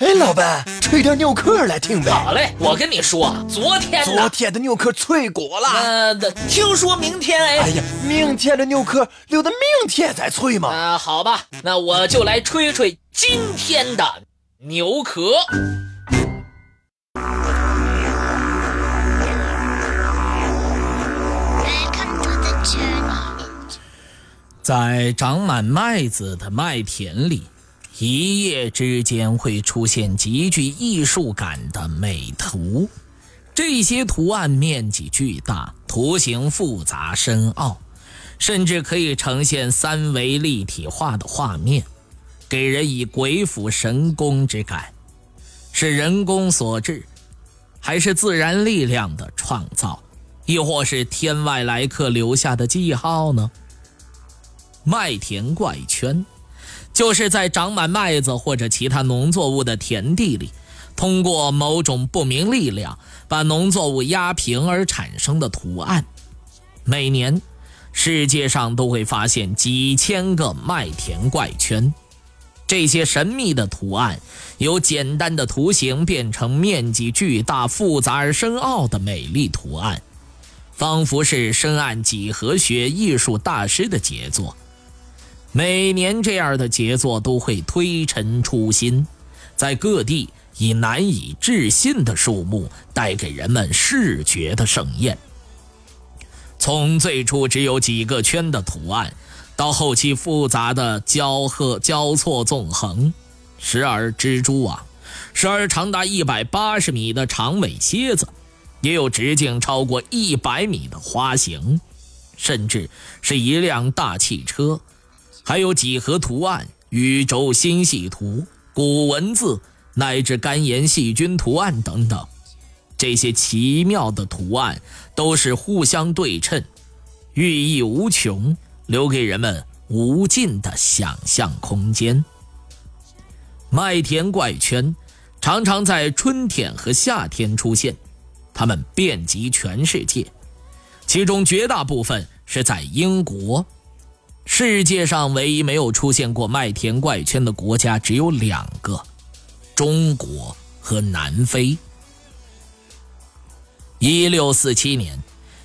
哎，老板，吹点牛壳来听呗。好嘞，我跟你说，昨天昨天的牛壳脆骨了。呃，听说明天哎。哎呀，明天的牛壳留到明天再吹嘛。啊，好吧，那我就来吹吹今天的牛壳。在长满麦子的麦田里。一夜之间会出现极具艺术感的美图，这些图案面积巨大，图形复杂深奥，甚至可以呈现三维立体化的画面，给人以鬼斧神工之感。是人工所致，还是自然力量的创造，亦或是天外来客留下的记号呢？麦田怪圈。就是在长满麦子或者其他农作物的田地里，通过某种不明力量把农作物压平而产生的图案。每年，世界上都会发现几千个麦田怪圈。这些神秘的图案由简单的图形变成面积巨大、复杂而深奥的美丽图案，仿佛是深谙几何学艺术大师的杰作。每年这样的杰作都会推陈出新，在各地以难以置信的数目带给人们视觉的盛宴。从最初只有几个圈的图案，到后期复杂的交合交错纵横，时而蜘蛛网，时而长达一百八十米的长尾蝎子，也有直径超过一百米的花形，甚至是一辆大汽车。还有几何图案、宇宙星系图、古文字，乃至肝炎细菌图案等等，这些奇妙的图案都是互相对称，寓意无穷，留给人们无尽的想象空间。麦田怪圈常常在春天和夏天出现，它们遍及全世界，其中绝大部分是在英国。世界上唯一没有出现过麦田怪圈的国家只有两个：中国和南非。一六四七年，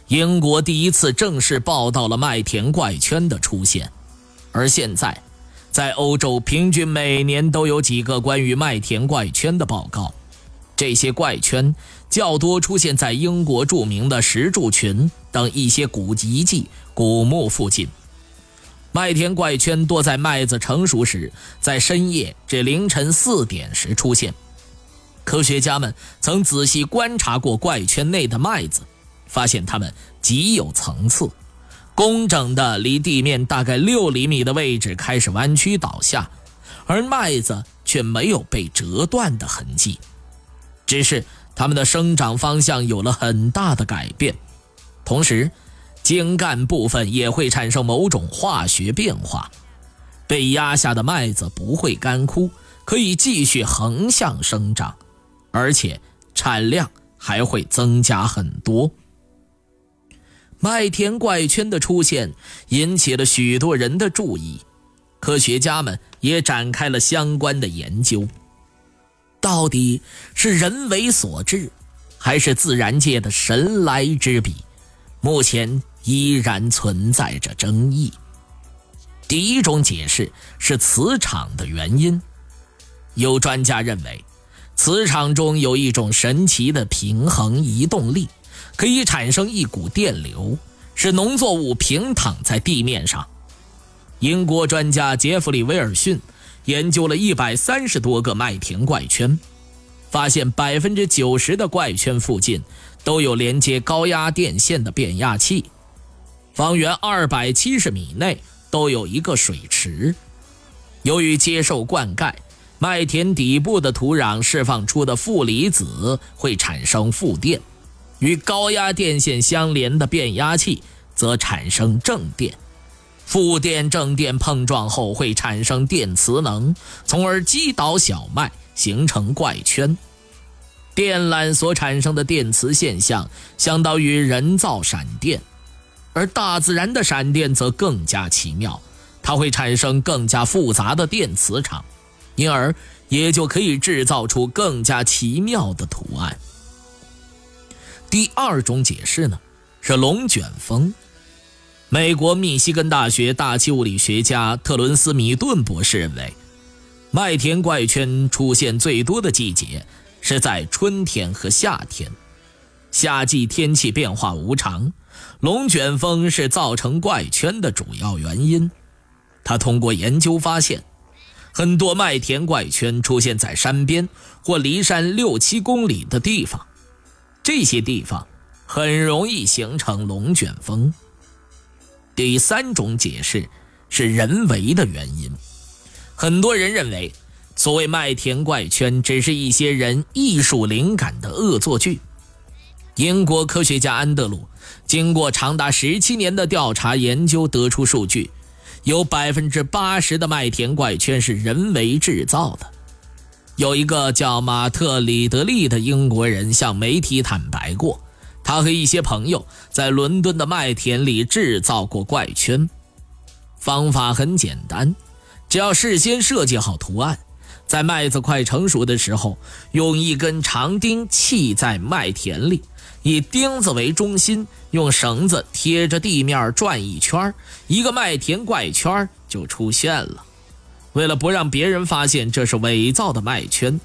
英国第一次正式报道了麦田怪圈的出现，而现在，在欧洲平均每年都有几个关于麦田怪圈的报告。这些怪圈较多出现在英国著名的石柱群等一些古遗迹、古墓附近。麦田怪圈多在麦子成熟时，在深夜至凌晨四点时出现。科学家们曾仔细观察过怪圈内的麦子，发现它们极有层次，工整的离地面大概六厘米的位置开始弯曲倒下，而麦子却没有被折断的痕迹，只是它们的生长方向有了很大的改变，同时。茎干部分也会产生某种化学变化，被压下的麦子不会干枯，可以继续横向生长，而且产量还会增加很多。麦田怪圈的出现引起了许多人的注意，科学家们也展开了相关的研究。到底是人为所致，还是自然界的神来之笔？目前。依然存在着争议。第一种解释是磁场的原因，有专家认为，磁场中有一种神奇的平衡移动力，可以产生一股电流，使农作物平躺在地面上。英国专家杰弗里·威尔逊研究了一百三十多个麦田怪圈，发现百分之九十的怪圈附近都有连接高压电线的变压器。方圆二百七十米内都有一个水池。由于接受灌溉，麦田底部的土壤释放出的负离子会产生负电，与高压电线相连的变压器则产生正电。负电正电碰撞后会产生电磁能，从而击倒小麦，形成怪圈。电缆所产生的电磁现象相当于人造闪电。而大自然的闪电则更加奇妙，它会产生更加复杂的电磁场，因而也就可以制造出更加奇妙的图案。第二种解释呢，是龙卷风。美国密西根大学大气物理学家特伦斯米顿博士认为，麦田怪圈出现最多的季节是在春天和夏天。夏季天气变化无常，龙卷风是造成怪圈的主要原因。他通过研究发现，很多麦田怪圈出现在山边或离山六七公里的地方，这些地方很容易形成龙卷风。第三种解释是人为的原因，很多人认为，所谓麦田怪圈只是一些人艺术灵感的恶作剧。英国科学家安德鲁经过长达十七年的调查研究，得出数据，有百分之八十的麦田怪圈是人为制造的。有一个叫马特里德利的英国人向媒体坦白过。他和一些朋友在伦敦的麦田里制造过怪圈，方法很简单，只要事先设计好图案，在麦子快成熟的时候，用一根长钉砌在麦田里，以钉子为中心，用绳子贴着地面转一圈，一个麦田怪圈就出现了。为了不让别人发现这是伪造的麦圈。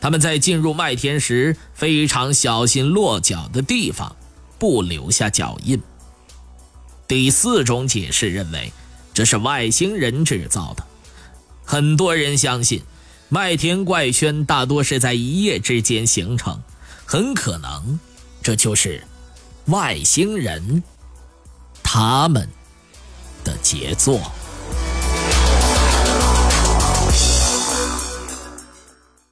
他们在进入麦田时非常小心落脚的地方，不留下脚印。第四种解释认为，这是外星人制造的。很多人相信，麦田怪圈大多是在一夜之间形成，很可能这就是外星人他们的杰作。